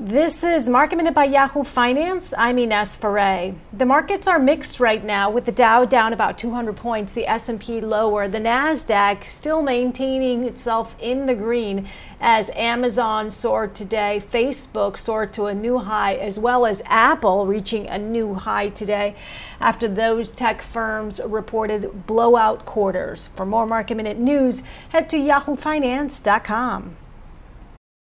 This is Market Minute by Yahoo Finance. I'm Ines Ferre. The markets are mixed right now with the Dow down about 200 points, the S&P lower, the Nasdaq still maintaining itself in the green as Amazon soared today, Facebook soared to a new high as well as Apple reaching a new high today after those tech firms reported blowout quarters. For more Market Minute news, head to yahoofinance.com.